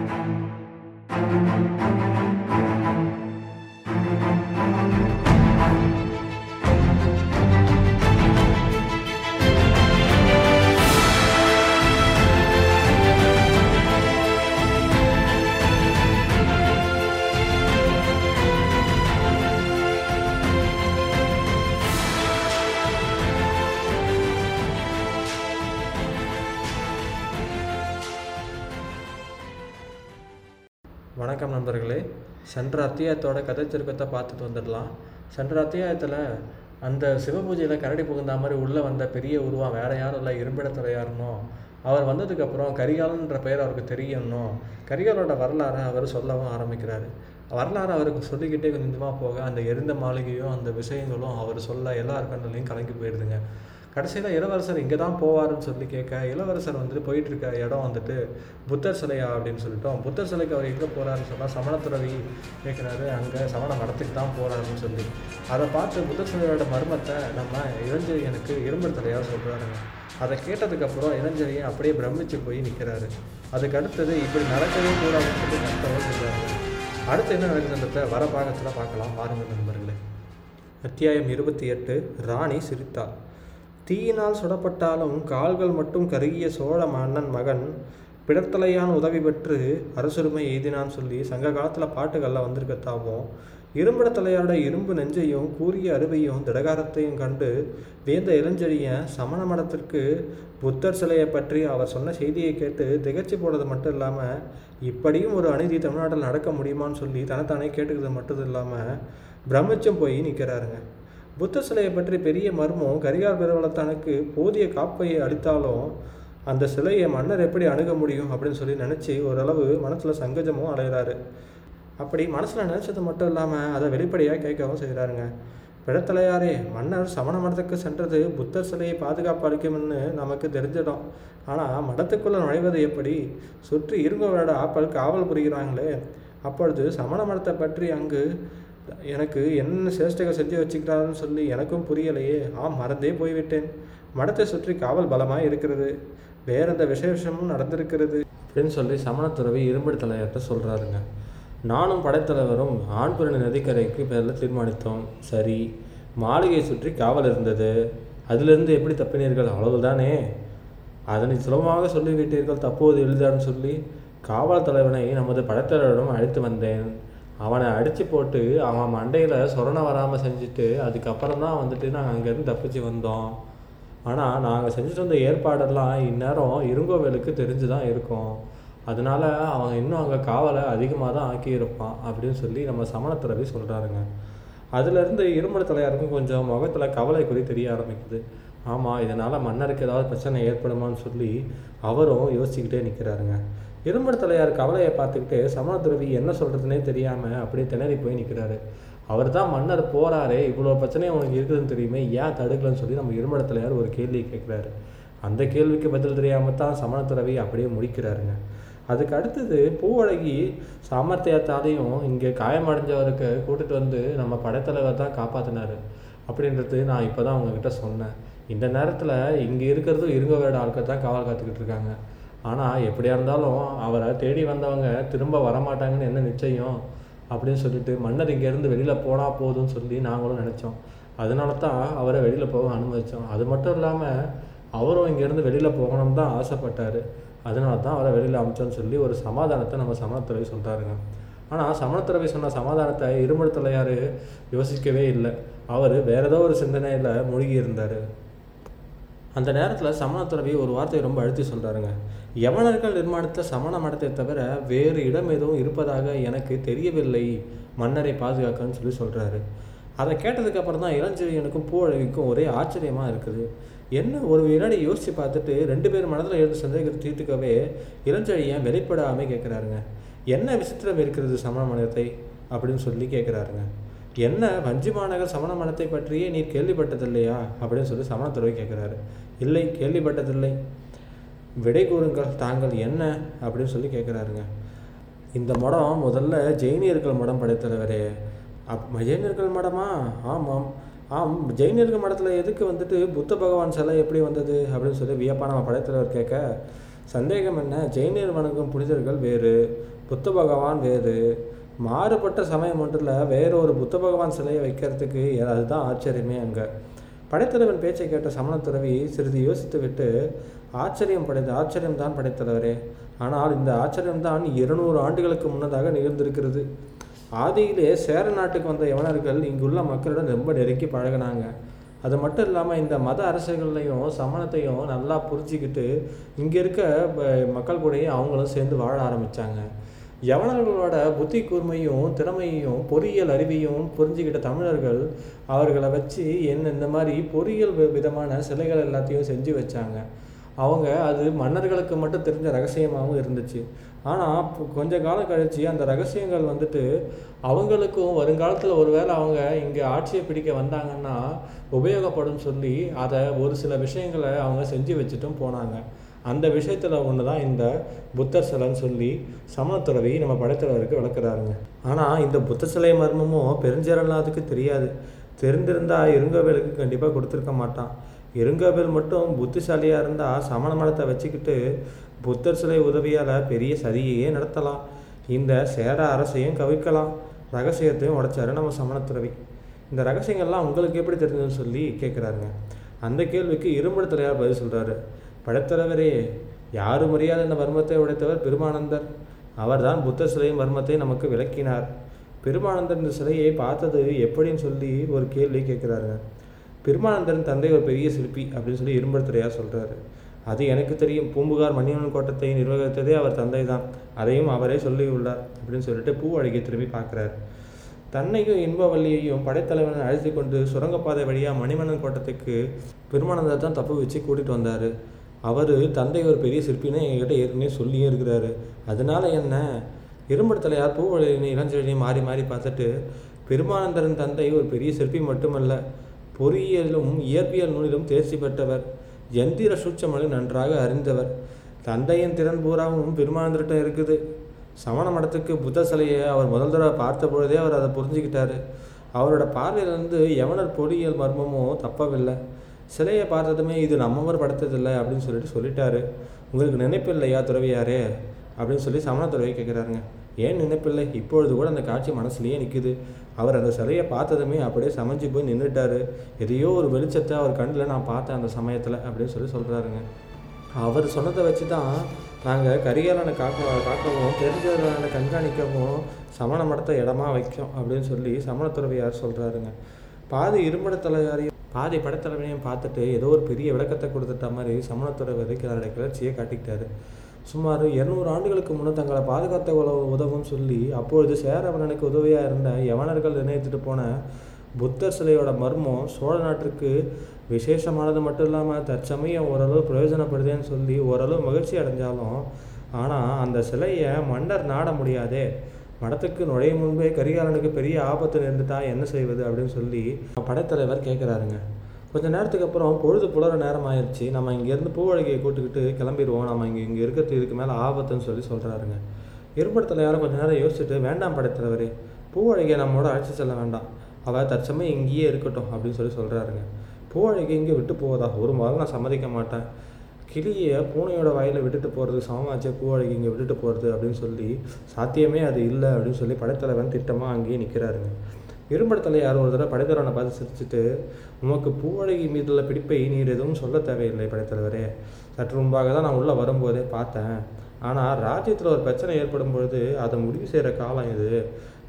Thank you. வணக்கம் நண்பர்களே. சென்ற அத்தியாயத்தோட கதை சுருக்கத்தை பார்த்துட்டு வந்துடலாம். சென்ற அத்தியாயத்தில் அந்த சிவபூஜையில் கரடி புகுந்த மாதிரி உள்ளே வந்த பெரிய உருவம் வேற யாரும் இல்லை இரும்பிடத்துறையாருனோ அவர் வந்ததுக்கப்புறம் கரிகாலன்ற பெயர் அவருக்கு தெரியணும். கரிகாலோட வரலாறை அவர் சொல்லவும் ஆரம்பிக்கிறாரு. வரலாறு அவருக்கு சொல்லிக்கிட்டே கொஞ்சமாக போக அந்த எரிந்த மாளிகையும் அந்த விஷயங்களும் அவர் சொல்ல எல்லா கண்ணுலையும் கலங்கி போயிடுதுங்க. கடைசியில் இளவரசர் இங்கே தான் போவாருன்னு சொல்லி கேட்க இளவரசர் வந்துட்டு போயிட்டு இருக்க இடம் வந்துட்டு புத்தர் சிலையா அப்படின்னு சொல்லிட்டோம். புத்தர் சிலைக்கு அவர் எங்கே போகிறாருன்னு சொன்னால் சமணத்துறவி கேட்குறாரு அங்கே சமண மடத்துக்கு தான் போகிறாருன்னு சொல்லி. அதை பார்த்து புத்தர் சிலையோட மர்மத்தை நம்ம இளஞ்செழியனுக்கு இரும்பு தலையாக சொல்கிறாருங்க அதை கேட்டதுக்கப்புறம் இளஞ்செழியன் அப்படியே பிரமிச்சு போய் நிற்கிறாரு அதுக்கு அடுத்தது இப்படி நடக்கவே கூடாதுன்னு சொல்லி கஷ்டமாக சொல்கிறாங்க அடுத்து என்ன நடக்குதுன்றத வர பாகத்தில் பார்க்கலாம். பாருங்கள் நண்பர்களே. அத்தியாயம் இருபத்தி எட்டு ராணி சிரித்தாள். தீயினால் சுடப்பட்டாலும் கால்கள் மட்டும் கருகிய சோழ மன்னன் மகன் பிடத்தலையான் உதவி பெற்று அரசுரிமை எய்தினான்னு சொல்லி சங்க காலத்தில் பாட்டுகளில் வந்திருக்கத்தாவும் இரும்பிடத்தலையாரோட இரும்பு நெஞ்சையும் கூறிய அருவையும் திடகாரத்தையும் கண்டு வேந்த இளஞ்செழியன் சமண மடத்திற்கு புத்தர் சிலையை பற்றி அவர் சொன்ன செய்தியை கேட்டு திகச்சு போடுறது மட்டும் இல்லாமல் இப்படியும் ஒரு அநீதி தமிழ்நாட்டில் நடக்க முடியுமான்னு சொல்லி தனத்தானே கேட்டுக்கிறது மட்டும் இல்லாமல் பிரமிச்சம் போய் நிற்கிறாருங்க புத்த சிலையை பற்றி பெரிய மர்மம் கரிகால் பெருவளத்தானுக்கு போதிய காப்பையை அளித்தாலும் அந்த சிலையை மன்னர் எப்படி அணுக முடியும் அப்படின்னு சொல்லி நினச்சி ஓரளவு மனசில் சங்கஜமும் அடைகிறாரு அப்படி மனசில் நினச்சது மட்டும் இல்லாமல் அதை வெளிப்படையாக கேட்கவும் செய்கிறாருங்க பிழத்தலையாரே மன்னர் சமண மடத்துக்கு சென்றது புத்தர் சிலையை பாதுகாப்பு அளிக்கும்னு நமக்கு தெரிஞ்சிடும். ஆனால் மடத்துக்குள்ளே நுழைவது எப்படி? சுற்றி இருங்கவரோட ஆப்பல் காவல் புரிகிறாங்களே. அப்பொழுது சமண மடத்தை பற்றி அங்கு எனக்கு என்ன சேஷ்டகை செஞ்சு வச்சுக்கிறாருன்னு சொல்லி எனக்கும் புரியலையே. ஆ மறந்தே போய்விட்டேன். மடத்தை சுற்றி காவல் பலமாக இருக்கிறது. வேற எந்த விசேஷமும் நடந்திருக்கிறது. அப்படின்னு சொல்லி சமணத்துறவி இரும்பு தலைவர்கிட்ட சொல்கிறாருங்க நானும் படைத்தலைவரும் ஆண்புரணி நதிக்கரைக்கு பேரில் தீர்மானித்தோம். சரி மாளிகையை சுற்றி காவல் இருந்தது. அதிலிருந்து எப்படி தப்பினீர்கள்? அவ்வளவுதானே? அதனை சுலபமாக சொல்லிவிட்டீர்கள். தப்புவது எளிதான்னு சொல்லி காவல் தலைவனை நமது படைத்தலைவரிடம் அழைத்து வந்தேன். அவனை அடித்து போட்டு அவன் மண்டையில் சொரணை வராமல் செஞ்சுட்டு அதுக்கப்புறம் தான் வந்துட்டு நாங்கள் அங்கேருந்து தப்பிச்சு வந்தோம். ஆனால் நாங்கள் செஞ்சுட்டு வந்த ஏற்பாடெல்லாம் இந்நேரம் இருங்கோவேலுக்கு தெரிஞ்சு தான் இருக்கும். அதனால அவன் இன்னும் அங்கே காவலை அதிகமாக தான் ஆக்கியிருப்பான் அப்படின்னு சொல்லி நம்ம சமணத்துறவி சொல்கிறாருங்க அதுலேருந்து இருமட தலையாருக்கும் கொஞ்சம் முகத்தில் கவலை குறி தெரிய ஆரம்பிக்குது. ஆமாம் இதனால் மன்னருக்கு ஏதாவது பிரச்சனை ஏற்படுமான்னு சொல்லி அவரும் யோசிச்சுக்கிட்டே நிற்கிறாருங்க இரும்பட தலையார் கவலையை பார்த்துக்கிட்டு சமணத்துறவி என்ன சொல்கிறதுனே தெரியாமல் அப்படியே திணறி போய் நிற்கிறாரு அவர் தான் மன்னர் போகிறாரே இவ்வளோ பிரச்சனையும் உனக்கு இருக்குதுன்னு தெரியுமே ஏன் தடுக்கலன்னு சொல்லி நம்ம இரும்பட தலையார் ஒரு கேள்வி கேட்குறாரு. அந்த கேள்விக்கு பதில் தெரியாமல் தான் சமணத்துறவி அப்படியே முடிக்கிறாருங்க. அதுக்கு அடுத்தது பூவழகி சாமர்த்தியத்தாலையும் இங்கே காயமடைஞ்சவருக்கு கூட்டிட்டு வந்து நம்ம படைத்தலைவர் தான் காப்பாற்றினாரு அப்படின்றது நான் இப்போ தான் அவங்கக்கிட்ட சொன்னேன். இந்த நேரத்தில் இங்கே இருக்கிறதும் இருங்கவேட ஆட்கள் தான் காவல் காத்துக்கிட்டு இருக்காங்க. ஆனால் எப்படியா இருந்தாலும் அவரை தேடி வந்தவங்க திரும்ப வரமாட்டாங்கன்னு என்ன நிச்சயம்? அப்படின்னு சொல்லிட்டு மன்னர் இங்கேருந்து வெளியில் போனால் போதும்னு சொல்லி நாங்களும் நினச்சோம். அதனால தான் அவரை வெளியில் போக அனுமதித்தோம் அது மட்டும் இல்லாமல் அவரும் இங்கேருந்து வெளியில் போகணும்னு தான் ஆசைப்பட்டார். அதனால தான் அவரை வெளியில் அமிச்சோன்னு சொல்லி ஒரு சமாதானத்தை நம்ம சமணத்துறவி சொல்கிறாருங்க ஆனால் சமணத்துறவி சொன்ன சமாதானத்தை இருமல் யோசிக்கவே இல்லை. அவர் வேற ஏதோ ஒரு சிந்தனையில் மூழ்கி இருந்தார். அந்த நேரத்தில் சமணத்துறவி ஒரு வார்த்தையை ரொம்ப அழுத்தி சொல்கிறாருங்க யவனர்கள் நிர்மாணித்த சமண மடத்தை தவிர வேறு இடம் எதுவும் இருப்பதாக எனக்கு தெரியவில்லை. மன்னரை பாதுகாக்கன்னு சொல்லி சொல்கிறாரு அதை கேட்டதுக்கப்புறம் தான் இளஞ்செழியனுக்கும் பூவழகிக்கும் ஒரே ஆச்சரியமாக இருக்குது. என்ன ஒரு வினாடி யோசித்து பார்த்துட்டு ரெண்டு பேர் மனதில் எழுந்து சந்தேகத்தை தீர்த்துக்கவே இளஞ்செழியன் வெளிப்படாமல் கேட்குறாருங்க என்ன விசித்திரம் இருக்கிறது சமண மடத்தை? அப்படின்னு சொல்லி கேட்குறாருங்க என்ன வஞ்சி மாநகர் சமண மடத்தை பற்றியே நீர் கேள்விப்பட்டதில்லையா? அப்படின்னு சொல்லி சமணத்துறவை கேட்குறாரு. இல்லை கேள்விப்பட்டதில்லை. விடை கூறுங்கள் தாங்கள் என்ன? அப்படின்னு சொல்லி கேட்குறாருங்க. இந்த மடம் முதல்ல ஜெயினியர்கள் மடம் படைத்தலைவரே அப் ஜெயினியர்கள் மடமா? ஆமாம் ஆம். ஜெயினியர்கள் மடத்தில் எதுக்கு வந்துட்டு புத்த பகவான் சிலை எப்படி வந்தது? அப்படின்னு சொல்லி வியப்பான படைத்தலைவர் கேட்க சந்தேகம் என்ன? ஜெயினியர் வணங்கும் புனிதர்கள் வேறு புத்த பகவான் வேறு. மாறுபட்ட சமயம் ஒன்றில் வேறொரு புத்த பகவான் சிலையை வைக்கிறதுக்கு அதுதான் ஆச்சரியமே அங்கே. படைத்தலைவன் பேச்சை கேட்ட சமணத்துறவி சிறிது யோசித்து விட்டு ஆச்சரியம் படைத்த ஆச்சரியம்தான் படைத்தலைவரே. ஆனால் இந்த ஆச்சரியம்தான் இருநூறு ஆண்டுகளுக்கு முன்னதாக நிகழ்ந்திருக்கிறது. ஆதியிலே சேர நாட்டுக்கு வந்த யவனர்கள் இங்குள்ள மக்களிடம் ரொம்ப நெருங்கி பழகினாங்க. அது மட்டும் இல்லாமல் இந்த மத அரசுகள்லையும் சமணத்தையும் நல்லா புரிஞ்சிக்கிட்டு இங்கே இருக்க மக்கள் கூடயே அவங்களும் சேர்ந்து வாழ ஆரம்பித்தாங்க யவனர்களோட புத்தி கூர்மையும் திறமையும் பொறியியல் அறிவையும் புரிஞ்சுக்கிட்ட தமிழர்கள் அவர்களை வச்சு என்ன இந்த மாதிரி பொறியியல் விதமான சிலைகள் எல்லாத்தையும் செஞ்சு வச்சாங்க. அவங்க அது மன்னர்களுக்கு மட்டும் தெரிஞ்ச ரகசியமாகவும் இருந்துச்சு. ஆனால் கொஞ்ச காலம் கழித்து அந்த ரகசியங்கள் வந்துட்டு அவங்களுக்கும் வருங்காலத்தில் ஒருவேளை அவங்க இங்கே ஆட்சியை பிடிக்க வந்தாங்கன்னா உபயோகப்படும் சொல்லி அதை ஒரு சில விஷயங்களை அவங்க செஞ்சு வச்சுட்டும் போனாங்க. அந்த விஷயத்தில் ஒன்று தான் இந்த புத்தர் சிலைன்னு சொல்லி சமணத்துறவி நம்ம படைத்துறவருக்கு விளக்குறாருங்க. ஆனால் இந்த புத்த சிலை மர்மமும் பெருஞ்சரநாதுக்கு தெரியாது. தெரிந்திருந்தால் இருங்கவேலுக்கு கண்டிப்பாக கொடுத்துருக்க மாட்டான். இருங்கவேல் மட்டும் புத்திசாலியாக இருந்தால் சமண மடத்தை வச்சுக்கிட்டு புத்தர் சிலை உதவியால் பெரிய சதியையே நடத்தலாம். இந்த சேர அரசையும் கவிக்கலாம். ரகசியத்தையும் உடைச்சாரு நம்ம சமணத்துறவி இந்த ரகசியங்கள்லாம் உங்களுக்கு எப்படி தெரிஞ்சதுன்னு சொல்லி கேட்குறாருங்க அந்த கேள்விக்கு இரும்புடத்துறையார் பதில் சொல்கிறாரு படைத்தலைவரே யாரும் அறியாத இந்த மர்மத்தை உடைத்தவர் பெருமானந்தர். அவர்தான் புத்த சிலையின் மர்மத்தை நமக்கு விளக்கினார். பெருமானந்தர் இந்த சிலையை பார்த்தது எப்படின்னு சொல்லி ஒரு கேள்வி கேட்குறாருங்க. பெருமானந்தரின் தந்தை ஒரு பெரிய சிற்பி அப்படின்னு சொல்லி இரும்படுத்துறையாக சொல்கிறாரு அது எனக்கு தெரியும். பூம்புகார் மணிவன் கோட்டத்தை நிர்வகித்ததே அவர் தந்தை தான் அதையும் அவரே சொல்லியுள்ளார் அப்படின்னு சொல்லிட்டு பூ அழகியை திரும்பி பார்க்குறாரு. தன்னையும் இன்பவல்லியையும் படைத்தலைவனை அழைத்து கொண்டு சுரங்கப்பாதை வழியாக மணிமன்னன் கோட்டத்துக்கு பெருமானந்தர் தான் தப்பு வச்சு கூட்டிகிட்டு வந்தார். அவர் தந்தை ஒரு பெரிய சிற்பின்னு என்கிட்ட ஏற்கனவே சொல்லியே இருக்கிறாரு. அதனால என்ன? இரும்படத்தலையார் பூவழியினை இளஞ்செழியும் மாறி மாறி பார்த்துட்டு பெருமானந்தரன் தந்தை ஒரு பெரிய சிற்பி மட்டுமல்ல பொறியியலும் இயற்பியல் நூலிலும் தேர்ச்சி பெற்றவர். எந்திர சூட்சமலை நன்றாக அறிந்தவர். தந்தையின் திறன் பூராவும் பெருமானந்தர்கிட்ட இருக்குது. சமண மடத்துக்கு புத்த சிலையை அவர் முதல் தடவை பார்த்த பொழுதே அவர் அதை புரிஞ்சுக்கிட்டாரு. அவரோட பார்வையிலிருந்து யவனர் பொறியியல் மர்மமும் தப்பவில்லை. சிலையை பார்த்ததுமே இது நம்மவர் படுத்ததில்லை அப்படின்னு சொல்லிட்டு சொல்லிட்டாரு. உங்களுக்கு நினைப்பு இல்லையா துறவியாரே? அப்படின்னு சொல்லி சமண துறவியை கேட்குறாருங்க ஏன் நினைப்பில்லை? இப்பொழுது கூட அந்த காட்சி மனசுலேயே நிற்குது அவர் அந்த சிலையை பார்த்ததுமே அப்படியே சமைஞ்சு போய் நின்றுட்டாரு எதையோ ஒரு வெளிச்சத்தை அவர் கண்ணில் நான் பார்த்தேன் அந்த சமயத்தில் அப்படின்னு சொல்லி சொல்கிறாருங்க அவர் சொன்னதை வச்சு தான் நாங்கள் கரிகாலனை காக்க காக்கவும் தெரிஞ்சவர்களை கண்காணிக்கவும் சமண மடத்தை இடமா வைக்கும் அப்படின்னு சொல்லி சமணத்துறவியார் சொல்கிறாருங்க பாதி இரும்பட தலைவரையும் பாதி படத்தலைவனையும் பார்த்துட்டு ஏதோ ஒரு பெரிய விளக்கத்தை கொடுத்துட்ட மாதிரி சமணத்தோட வரைக்கும் கிளர்ச்சியை காட்டிக்கிட்டாரு. சுமார் இரநூறு ஆண்டுகளுக்கு முன்னே தங்களை பாதுகாத்த உதவும் சொல்லி அப்பொழுது சேரவணனுக்கு உதவியாக இருந்த யவனர்கள் நிர்ணயித்துட்டு போன புத்தர் சிலையோட மர்மம் சோழ நாட்டிற்கு விசேஷமானது மட்டும் இல்லாமல் தற்சமயம் ஓரளவு பிரயோஜனப்படுதுன்னு சொல்லி ஓரளவு மகிழ்ச்சி அடைஞ்சாலும் ஆனால் அந்த சிலையை மன்னர் நாட முடியாதே. படத்துக்கு நுழைய முன்பே கரிகாலனுக்கு பெரிய ஆபத்து நேர்ந்துட்டா என்ன செய்வது அப்படின்னு சொல்லி படைத்தலைவர் கேட்குறாருங்க கொஞ்ச நேரத்துக்கு அப்புறம் பொழுது புலர நேரம் ஆயிடுச்சு. நம்ம இங்கேருந்து பூவழகியை கூட்டுக்கிட்டு கிளம்பிடுவோம். நம்ம இங்கே இங்கே இருக்கிறது இதுக்கு மேலே ஆபத்துன்னு சொல்லி சொல்கிறாருங்க இருப்படத்தில் கொஞ்ச நேரம் யோசிச்சுட்டு வேண்டாம் படைத்தலைவரே பூவழகியை நம்மோட அழைச்சி செல்ல வேண்டாம். அவள் தற்சமயம் இங்கேயே இருக்கட்டும் அப்படின்னு சொல்லி சொல்கிறாருங்க பூவழகி இங்கே விட்டு போவதா? ஒரு மாதம் நான் சம்மதிக்க மாட்டேன். கிளியை பூனையோட வயலில் விட்டுட்டு போகிறது சமமாச்சே பூவாழைக்கு இங்கே விட்டுட்டு போகிறது அப்படின்னு சொல்லி சாத்தியமே அது இல்லை அப்படின்னு சொல்லி படைத்தலைவன் திட்டமாக அங்கேயே நிற்கிறாருங்க இரும்படத்தில் யார் ஒரு தடவை படைத்தலைவனை பார்த்து சிரிச்சுட்டு உமக்கு பூவழகி மீதுள்ள பிடிப்பை நீர் எதுவும் சொல்ல தேவையில்லை படைத்தலைவரே. சற்று முன்பாக தான் நான் உள்ளே வரும்போதே பார்த்தேன். ஆனால் ராஜ்யத்தில் ஒரு பிரச்சனை ஏற்படும் பொழுது அதை முடிவு செய்கிற காலம் இது.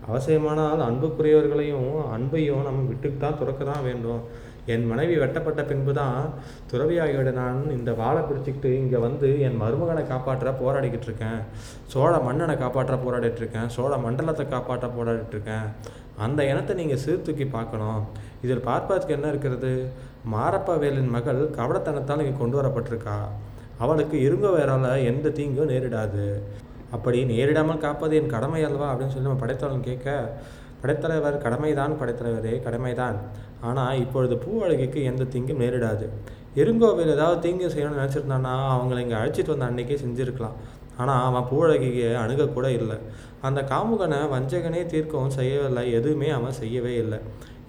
அவசியமானால் அன்புக்குரியவர்களையும் அன்பையும் நம்ம விட்டுக்கு தான் துறக்க தான் வேண்டும். என் மனைவி வெட்டப்பட்ட பின்பு தான் துறவியாகிவிட நான் இந்த வாழை பிடிச்சிக்கிட்டு இங்கே வந்து என் மருமகனை காப்பாற்ற போராடிக்கிட்டு இருக்கேன். சோழ மன்னனை காப்பாற்ற போராடிட்டு இருக்கேன். சோழ மண்டலத்தை காப்பாற்ற போராடிட்டு இருக்கேன். அந்த இனத்தை நீங்கள் சீர்தூக்கி பார்க்கணும். இதில் பார்ப்பதற்கு என்ன இருக்கிறது? மாரப்ப வேலின் மகள் கவடத்தனத்தால் இங்கே கொண்டு வரப்பட்டிருக்கா. அவளுக்கு இருங்க வேறால எந்த தீங்கும் நேரிடாது. அப்படி நேரிடாமல் காப்பது என் கடமை அல்லவா அப்படின்னு சொல்லி நம்ம படைத்தவன் கேட்க படைத்தலைவர் கடமைதான் படைத்தலைவரே கடமைதான். ஆனால் இப்பொழுது பூவழகிக்கு எந்த தீங்கும் நேரிடாது. இருங்கோவில் ஏதாவது தீங்கு செய்யணும்னு நினச்சிருந்தானா அவங்கள இங்கே அழைச்சிட்டு வந்த அன்னைக்கே செஞ்சுருக்கலாம். ஆனால் அவன் பூவழகிக்கு அணுகக்கூட இல்லை. அந்த காமுகனை வஞ்சகனே தீர்க்கவும் செய்யவில்லை. எதுவுமே அவன் செய்யவே இல்லை.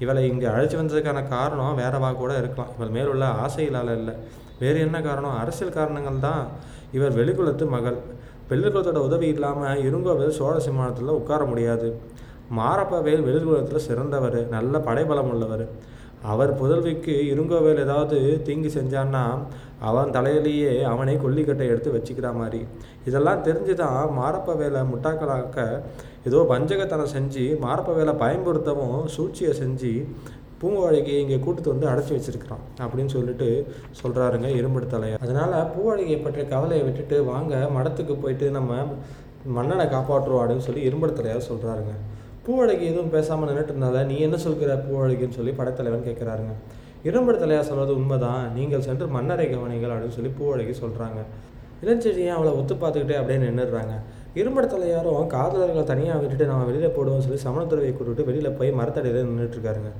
இவளை இங்கே அழைச்சி வந்ததுக்கான காரணம் வேறவா கூட இருக்கலாம். இவள் மேலுள்ள ஆசையிலால் இல்லை. வேறு என்ன காரணம்? அரசியல் காரணங்கள் தான். இவர் வெளிக்குளத்து மகள். வெள்ளிக்குளத்தோட உதவி இல்லாமல் இருங்கோவில் சோழ சிம்மானத்தில் உட்கார முடியாது. மாரப்பவேல் வெளிர்குலத்தில் சிறந்தவர் நல்ல படைபலம் உள்ளவர். அவர் புதல்விக்கு இருங்கோவேல் ஏதாவது தீங்கு செஞ்சான்னா அவன் தலையிலேயே அவனை கொல்லிக்கட்டை எடுத்து வச்சுக்கிற மாதிரி. இதெல்லாம் தெரிஞ்சு தான் மாரப்பவேலை முட்டாக்களாக்க ஏதோ வஞ்சகத்தனம் செஞ்சு மாரப்ப வேலை பயன்படுத்தவும் சூழ்ச்சியை செஞ்சு பூவாழிகையை இங்கே கூட்டத்து வந்து அடைச்சி வச்சிருக்கிறான் அப்படின்னு சொல்லிட்டு சொல்கிறாருங்க இரும்பு தலையார் அதனால் பூவாழிகையை பற்றிய கவலையை விட்டுட்டு வாங்க மடத்துக்கு போயிட்டு நம்ம மன்னனை காப்பாற்றுவோம் அப்படின்னு சொல்லி இரும்பு தலையார் சொல்கிறாருங்க பூவழகி எதுவும் பேசாமல் நின்றுட்டு இருந்தால நீ என்ன சொல்கிற பூவழகின்னு சொல்லி படைத்தலைவன் கேட்குறாருங்க. இரும்பட தலையார் சொல்கிறது உண்மைதான். நீங்கள் சென்று மன்னரை கவனிகள் அப்படின்னு சொல்லி பூவழகி சொல்கிறாங்க இளஞ்செழியன் அவளை ஒத்து பார்த்துக்கிட்டே அப்படியே நின்றுடுறாங்க இரும்பட தலையாரும் காதலர்களை தனியாக விட்டுட்டு நம்ம வெளியில் போடுவோம்னு சொல்லி சமணத்துறவையை கூட்டுட்டு வெளியில் போய் மரத்தடியில் நின்றுட்டுருக்காருங்க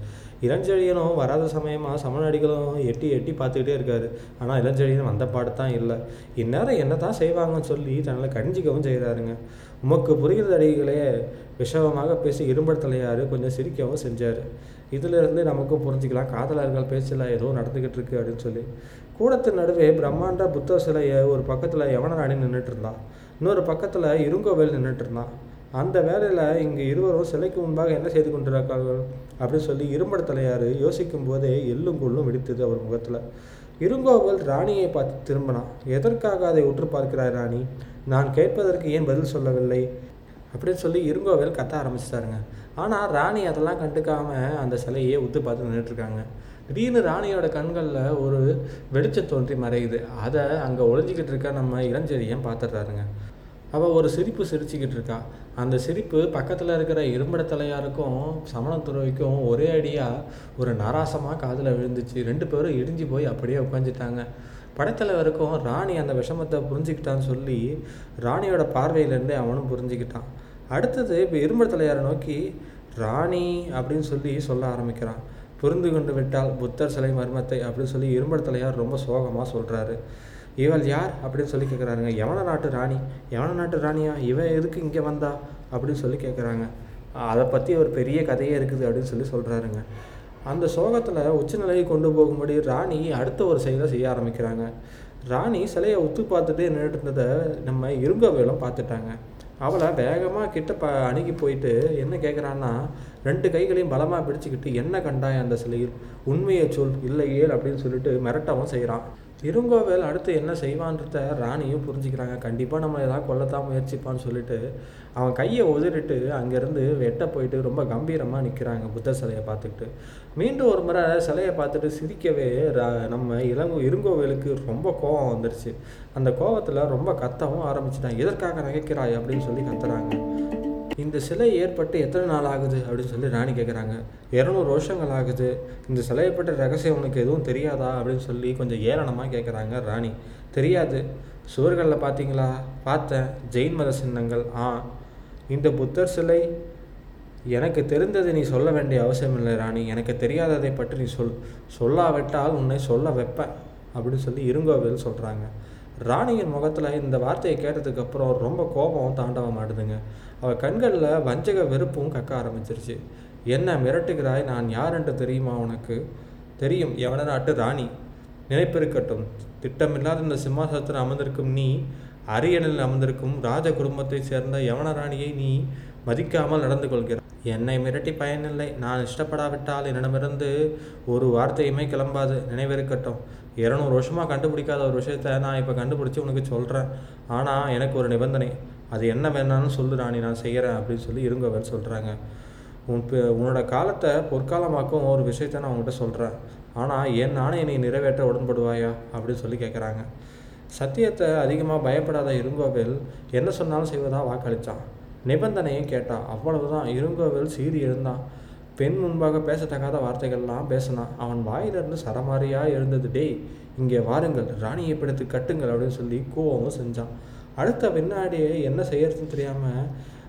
இளஞ்செழியனும் வராத சமயமாக சமணடிகளும் எட்டி எட்டி பார்த்துக்கிட்டே இருக்காரு. ஆனால் இளஞ்செழியன் வந்த பாடு தான் இல்லை. இந்நேரம் என்ன தான் செய்வாங்கன்னு சொல்லி தன்னால் கடிஞ்சிக்கவும் செய்கிறாருங்க உமக்கு புரிகிற அடிகளே விஷமமாக பேசி இரும்பட தலையார் கொஞ்சம் சிரிக்கவும் செஞ்சார். இதிலிருந்து நமக்கும் புரிஞ்சுக்கலாம். காதலர்கள் பேச்சில் ஏதோ நடந்துக்கிட்டு இருக்கு அப்படின்னு சொல்லி. கூடத்தின் நடுவே பிரம்மாண்ட புத்த சிலையை ஒரு பக்கத்தில் யவனராணி நின்றுட்டு இருந்தான் இன்னொரு பக்கத்தில் இருங்கோவேல் நின்றுட்டு இருந்தான் அந்த வேலையில் இங்கே இருவரும் சிலைக்கு முன்பாக என்ன செய்து கொண்டிருக்கார்கள் அப்படின்னு சொல்லி இரும்பட தலையார் யோசிக்கும் போதே எள்ளும் கொள்ளும் வெடித்தது அவர் முகத்தில். இருங்கோவல் ராணியை பார்த்து திரும்பினான் எதற்காக அதை உற்று பார்க்கிறாய் ராணி? நான் கேட்பதற்கு ஏன் பதில் சொல்லவில்லை? அப்படின்னு சொல்லி இருங்கோவேல் கத்த ஆரம்பிச்சிட்டாருங்க. ஆனால் ராணி அதெல்லாம் கண்டுக்காமல் அந்த சிலையே உத்து பார்த்து நின்றுட்டுருக்காங்க திடீர்னு ராணியோட கண்களில் ஒரு வெளிச்சம் தோன்றி மறையுது. அதை அங்கே ஒளிஞ்சிக்கிட்டு இருக்க நம்ம இளஞ்செழியன் பார்த்துட்றாருங்க அவள் ஒரு சிரிப்பு சிரிச்சுக்கிட்டு இருக்கா. அந்த சிரிப்பு பக்கத்தில் இருக்கிற இரும்பட தலையாருக்கும் சமணத்துறவிக்கும் ஒரே அடியாக ஒரு நராசமாக காதில் விழுந்துச்சு. ரெண்டு பேரும் இடிஞ்சு போய் அப்படியே உட்காந்துட்டாங்க படைத்தலைவருக்கும் ராணி அந்த விஷமத்தை புரிஞ்சுக்கிட்டான்னு சொல்லி ராணியோட பார்வையிலேருந்தே அவனும் புரிஞ்சுக்கிட்டான். அடுத்தது இப்போ இரும்பட தலையாரை நோக்கி ராணி அப்படின்னு சொல்லி சொல்ல ஆரம்பிக்கிறான். புரிந்து கொண்டு விட்டால் புத்தர் சிலை மர்மத்தை அப்படின்னு சொல்லி இரும்படத்தலையார் ரொம்ப சோகமாக சொல்கிறாரு இவள் யார் அப்படின்னு சொல்லி கேட்குறாருங்க யவன நாட்டு ராணி. யவன நாட்டு ராணியா? இவன் எதுக்கு இங்கே வந்தா? அப்படின்னு சொல்லி கேட்குறாங்க அதை பற்றி ஒரு பெரிய கதையே இருக்குது அப்படின்னு சொல்லி சொல்கிறாருங்க அந்த சோகத்தில் உச்சநிலையை கொண்டு போகும்படி ராணி அடுத்த ஒரு செயலை செய்ய ஆரம்பிக்கிறாங்க. ராணி சிலையை உத்து பார்த்துட்டு நின்றுட்டு இருந்ததை நம்ம இருங்கவேலும் பார்த்துட்டாங்க. அவளை வேகமாக கிட்ட ப அணுகி போயிட்டு என்ன கேட்குறான்னா ரெண்டு கைகளையும் பலமாக பிடிச்சிக்கிட்டு என்ன கண்டாய் அந்த சிலையில்? உண்மையை சொல் இல்லையே அப்படின்னு சொல்லிட்டு மிரட்டவும் செய்கிறான் இருங்கோவேல் அடுத்து என்ன செய்வான்றத ராணியும் புரிஞ்சுக்கிறாங்க. கண்டிப்பாக நம்ம ஏதாவது கொல்லத்தான் முயற்சிப்பான்னு சொல்லிட்டு அவன் கையை உதறிட்டு அங்கேருந்து வெட்ட போயிட்டு ரொம்ப கம்பீரமாக நிற்கிறாங்க புத்த சிலையை பார்த்துக்கிட்டு. மீண்டும் ஒரு முறை சிலையை பார்த்துட்டு சிரிக்கவே நம்ம இளங்கோ இருங்கோவேலுக்கு ரொம்ப கோபம் வந்துருச்சு. அந்த கோபத்தில் ரொம்ப கத்தவும் ஆரம்பிச்சிட்டாங்க எதற்காக நகைக்கிறாய்? அப்படின்னு சொல்லி கத்துறாங்க. இந்த சிலை ஏற்பட்டு எத்தனை நாள் ஆகுது அப்படின்னு சொல்லி ராணி கேட்குறாங்க இரநூறு வருஷங்கள் ஆகுது. இந்த சிலையை பற்றி ரகசியம் உனக்கு எதுவும் தெரியாதா அப்படின்னு சொல்லி கொஞ்சம் ஏளனமாக கேட்குறாங்க ராணி. தெரியாது. சுவர்களில் பார்த்தீங்களா? பார்த்தேன். ஜெயின் மத சின்னங்கள். ஆ. இந்த புத்தர் சிலை எனக்கு தெரிந்ததை நீ சொல்ல வேண்டிய அவசியம் இல்லை ராணி. எனக்கு தெரியாததை பற்றி நீ சொல். சொல்லாவிட்டால் உன்னை சொல்ல வைப்பேன் அப்படின்னு சொல்லி இருங்கோவில் சொல்கிறாங்க ராணியின் முகத்தில் இந்த வார்த்தையை கேட்டதுக்கப்புறம் ரொம்ப கோபம் தாண்டவம் ஆடுதுங்க அவள் கண்களில் வஞ்சக வெறுப்பும் கக்க ஆரம்பிச்சிருச்சு. என்ன மிரட்டுகிறாய்? நான் யார் என்று தெரியுமா உனக்கு? தெரியும். எவன நாட்டு ராணி? நினைப்பிருக்கட்டும். திட்டமில்லாத இந்த சிம்மாசனத்தில் அமர்ந்திருக்கும் நீ அரியணில் அமர்ந்திருக்கும் ராஜ குடும்பத்தை சேர்ந்த யவன ராணியை நீ மதிக்காமல் நடந்து கொள்கிறாய். என்னை மிரட்டி பயனில்லை. நான் இஷ்டப்படாவிட்டால் என்னிடமிருந்து ஒரு வார்த்தையுமே கிளம்பாது. நினைவிருக்கட்டும். இரநூறு வருஷமாக கண்டுபிடிக்காத ஒரு விஷயத்த நான் இப்போ கண்டுபிடிச்சி உனக்கு சொல்கிறேன் ஆனால் எனக்கு ஒரு நிபந்தனை. அது என்ன வேணாலும் சொல்லு ராணி நான் செய்கிறேன் அப்படின்னு சொல்லி இருங்கவன் சொல்கிறாங்க உன் உன்னோட காலத்தை பொற்காலமாக்கும் ஒரு விஷயத்த நான் உங்கள்கிட்ட சொல்கிறேன் ஆனால் என் நானே நீ நிறைவேற்ற உடன்படுவாயா? அப்படின்னு சொல்லி கேட்குறாங்க சத்தியத்தை அதிகமாக பயப்படாத இருங்கோவில் என்ன சொன்னாலும் செய்வதாக வாக்களித்தான் நிபந்தனையும் கேட்டான் அவ்வளவுதான். இருங்கோவில் சீறி இருந்தான் பெண் முன்பாக பேசத்தகாத வார்த்தைகள்லாம் பேசினான் அவன் வாயிலிருந்து சரமாரியாக இருந்தது டேய் இங்கே வாருங்கள் ராணியை பிடித்து கட்டுங்கள் அப்படின்னு சொல்லி கோவமும் செஞ்சான். அடுத்த பின்னாடியே என்ன செய்யறதுன்னு தெரியாமல்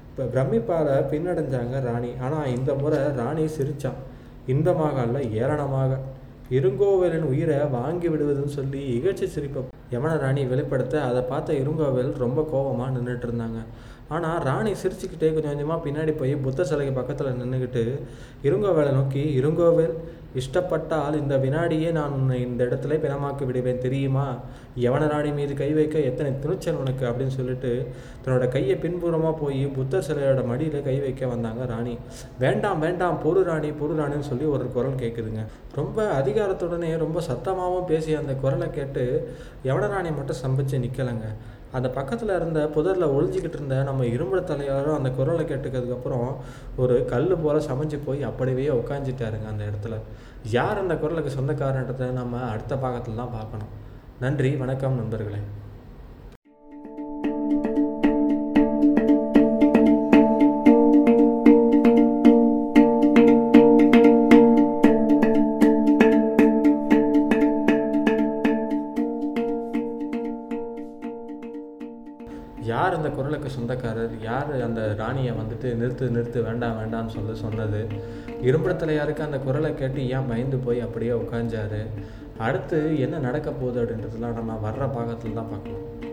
இப்போ பிரமிப்பால் பின்னடைஞ்சாங்க ராணி. ஆனால் இந்த முறை ராணி சிரித்தான் இன்பமாக அல்ல ஏளனமாக இருங்கோவேலின் உயிரை வாங்கி விடுவதுன்னு சொல்லி இகழ்ச்சி சிரிப்பை யமன ராணி வெளிப்படுத்த அதை பார்த்த இருங்கோவேல் ரொம்ப கோபமாக நின்றுட்டு இருந்தாங்க. ஆனால் ராணி சிரிச்சுக்கிட்டே கொஞ்சம் கொஞ்சமாக பின்னாடி போய் புத்த சிலைக்கு பக்கத்தில் நின்றுக்கிட்டு இருங்கோவேலை நோக்கி இருங்கோவேல் இஷ்டப்பட்டால் இந்த வினாடியே நான் உன்னை இந்த இடத்துல பிணமாக்கி விடுவேன் தெரியுமா? யவன ராணி மீது கை வைக்க எத்தனை துணிச்சல் உனக்கு? அப்படின்னு சொல்லிட்டு தன்னோட கையை பின்புறமாக போய் புத்தர் சிலையோட மடியில் கை வைக்க வந்தாங்க ராணி. வேண்டாம் வேண்டாம் பொறு ராணி பொறு ராணின்னு சொல்லி ஒரு குரல் கேட்குதுங்க ரொம்ப அதிகாரத்துடனே ரொம்ப சத்தமாகவும் பேசி அந்த குரலை கேட்டு யவன ராணி மட்டும் சம்பிச்சு நிற்கலைங்க அந்த பக்கத்தில் இருந்த புதரில் ஒழிஞ்சிக்கிட்டு இருந்த நம்ம இரும்புல தலையாரும் அந்த குரலை கேட்டுக்கிறதுக்கப்புறம் ஒரு கல் போல் சமைச்சு போய் அப்படியே உட்காந்துட்டாருங்க அந்த இடத்துல. யார் அந்த குரலுக்கு சொந்தக்காரன்றதை நம்ம அடுத்த பாகத்தில் தான் பார்க்கணும். நன்றி வணக்கம் நண்பர்களே. யார் சொந்தக்காரர் யார்? அந்த ராணியை வந்துட்டு நிறுத்து நிறுத்து வேண்டாம் வேண்டாம்னு சொல்லி சொன்னது. இரும்புடத்தலையாருக்கு அந்த குரலை கேட்டு ஏன் பயந்து போய் அப்படியே உட்காந்தாரு அடுத்து என்ன நடக்க போகுது அப்படின்றதுலாம் நம்ம வர்ற பாகத்தில் தான் பார்க்கலாம்.